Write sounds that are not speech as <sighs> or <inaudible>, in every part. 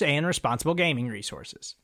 and responsible gaming resources.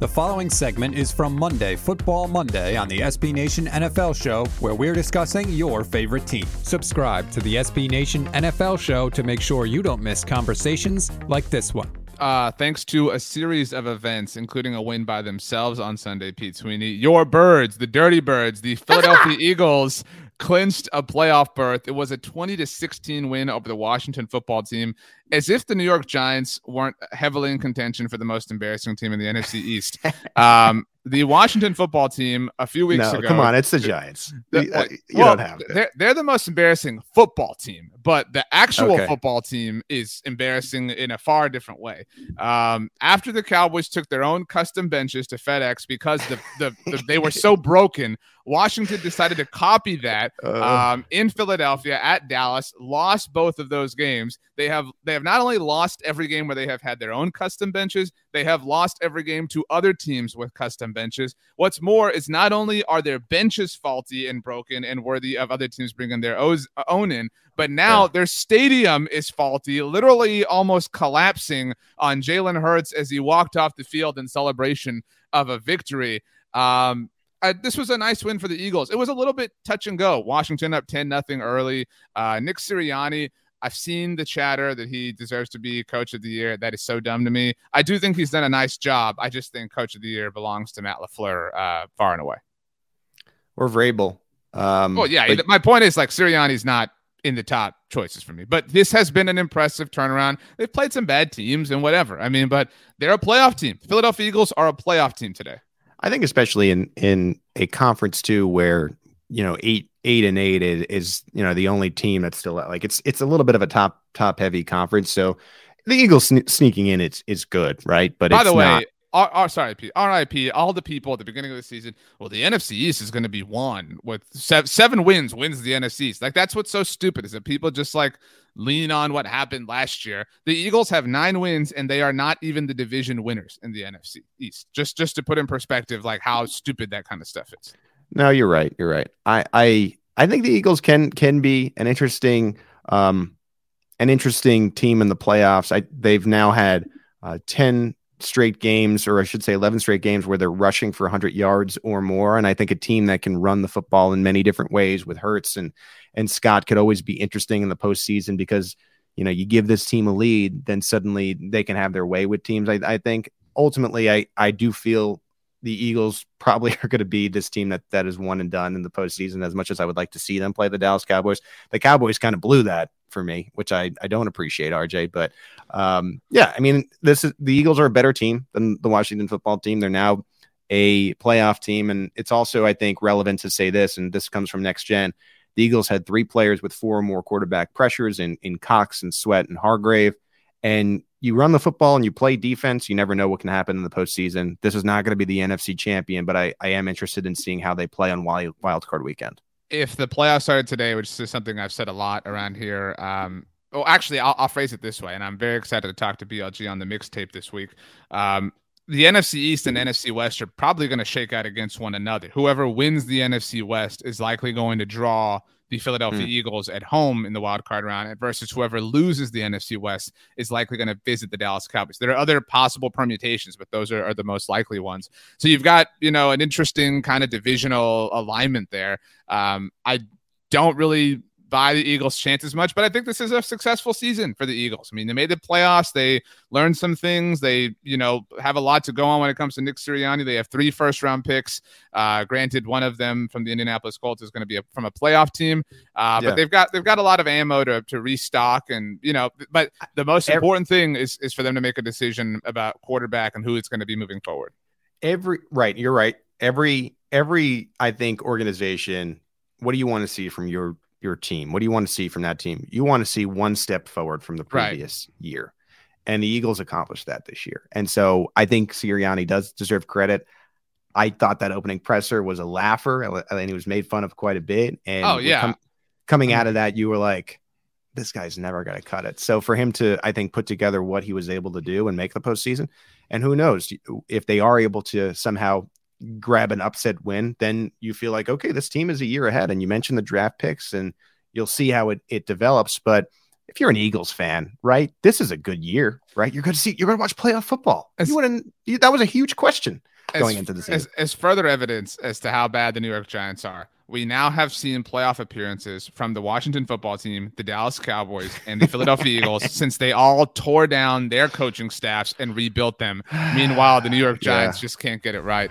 The following segment is from Monday, Football Monday, on the SB Nation NFL Show, where we're discussing your favorite team. Subscribe to the SB Nation NFL Show to make sure you don't miss conversations like this one uh, thanks to a series of events, including a win by themselves on Sunday, Pete Sweeney. Your birds, the Dirty Birds, the Philadelphia Eagles, clinched a playoff berth. It was a 20 to 16 win over the Washington football team, as if the New York Giants weren't heavily in contention for the most embarrassing team in the NFC East. <laughs> Um, the Washington football team a few weeks no, ago. Come on, it's the Giants. The, you, uh, you don't have it. They're, they're the most embarrassing football team, but the actual okay. football team is embarrassing in a far different way. Um, after the Cowboys took their own custom benches to FedEx because the, the, the they were so <laughs> broken, Washington decided to copy that uh. um, in Philadelphia at Dallas. Lost both of those games. They have they have not only lost every game where they have had their own custom benches, they have lost every game to other teams with custom benches. What's more is not only are their benches faulty and broken and worthy of other teams bringing their own in, but now yeah. their stadium is faulty, literally almost collapsing on Jalen Hurts as he walked off the field in celebration of a victory. Um, uh, this was a nice win for the Eagles. It was a little bit touch and go. Washington up 10 nothing early. Uh, Nick Sirianni, I've seen the chatter that he deserves to be coach of the year. That is so dumb to me. I do think he's done a nice job. I just think coach of the year belongs to Matt LaFleur uh, far and away. Or Vrabel. Um, well, yeah. But- my point is like Sirianni's not in the top choices for me. But this has been an impressive turnaround. They've played some bad teams and whatever. I mean, but they're a playoff team. Philadelphia Eagles are a playoff team today. I think especially in in a conference too, where you know eight eight and eight is, is you know the only team that's still like it's it's a little bit of a top top heavy conference. So the Eagles sne- sneaking in it's is good, right? But by the way. Not- R- R- sorry, P- RIP, all the people at the beginning of the season. Well, the NFC East is going to be won with seven, seven wins, wins the NFC East. Like that's what's so stupid is that people just like lean on what happened last year. The Eagles have nine wins and they are not even the division winners in the NFC East. Just just to put in perspective, like how stupid that kind of stuff is. No, you're right. You're right. I I I think the Eagles can can be an interesting um an interesting team in the playoffs. I they've now had uh, 10 straight games, or I should say 11 straight games, where they're rushing for 100 yards or more. And I think a team that can run the football in many different ways with Hurts and and Scott could always be interesting in the postseason because you know you give this team a lead, then suddenly they can have their way with teams. I, I think ultimately, I I do feel the Eagles probably <laughs> are going to be this team that that is one and done in the postseason. As much as I would like to see them play the Dallas Cowboys, the Cowboys kind of blew that for me, which I I don't appreciate, RJ. But um, yeah, I mean, this is the Eagles are a better team than the Washington football team. They're now a playoff team, and it's also I think relevant to say this, and this comes from next gen. The Eagles had three players with four or more quarterback pressures in, in Cox and Sweat and Hargrave. And you run the football and you play defense, you never know what can happen in the postseason. This is not going to be the NFC champion, but I, I am interested in seeing how they play on wild, wild card weekend. If the playoffs started today, which is something I've said a lot around here, um, well, actually, I'll, I'll, phrase it this way, and I'm very excited to talk to BLG on the mixtape this week. Um, the NFC East and NFC West are probably going to shake out against one another. Whoever wins the NFC West is likely going to draw the Philadelphia mm. Eagles at home in the wild card round versus whoever loses the NFC West is likely going to visit the Dallas Cowboys. There are other possible permutations, but those are, are the most likely ones. So you've got, you know, an interesting kind of divisional alignment there. Um, I don't really buy the Eagles' chances much, but I think this is a successful season for the Eagles. I mean, they made the playoffs. They learned some things. They, you know, have a lot to go on when it comes to Nick Sirianni. They have three first round picks. Uh, granted, one of them from the Indianapolis Colts is going to be a, from a playoff team, uh, yeah. but they've got they've got a lot of ammo to, to restock. And you know, but the most every, important thing is is for them to make a decision about quarterback and who it's going to be moving forward. Every right, you're right. Every every I think organization. What do you want to see from your your team? What do you want to see from that team? You want to see one step forward from the previous right. year. And the Eagles accomplished that this year. And so I think Sirianni does deserve credit. I thought that opening presser was a laugher and uh, he was made fun of quite a bit. And oh, yeah. Com- coming mm-hmm. out of that, you were like, this guy's never going to cut it. So for him to, I think, put together what he was able to do and make the postseason, and who knows if they are able to somehow grab an upset win, then you feel like, okay, this team is a year ahead. And you mentioned the draft picks and you'll see how it, it develops. But if you're an Eagles fan, right, this is a good year, right? You're going to see, you're going to watch playoff football. As, you wouldn't, you, that was a huge question going into the season. As, as further evidence as to how bad the New York Giants are, we now have seen playoff appearances from the Washington football team, the Dallas Cowboys, and the Philadelphia <laughs> Eagles since they all tore down their coaching staffs and rebuilt them. Meanwhile, the New York <sighs> Giants yeah. just can't get it right.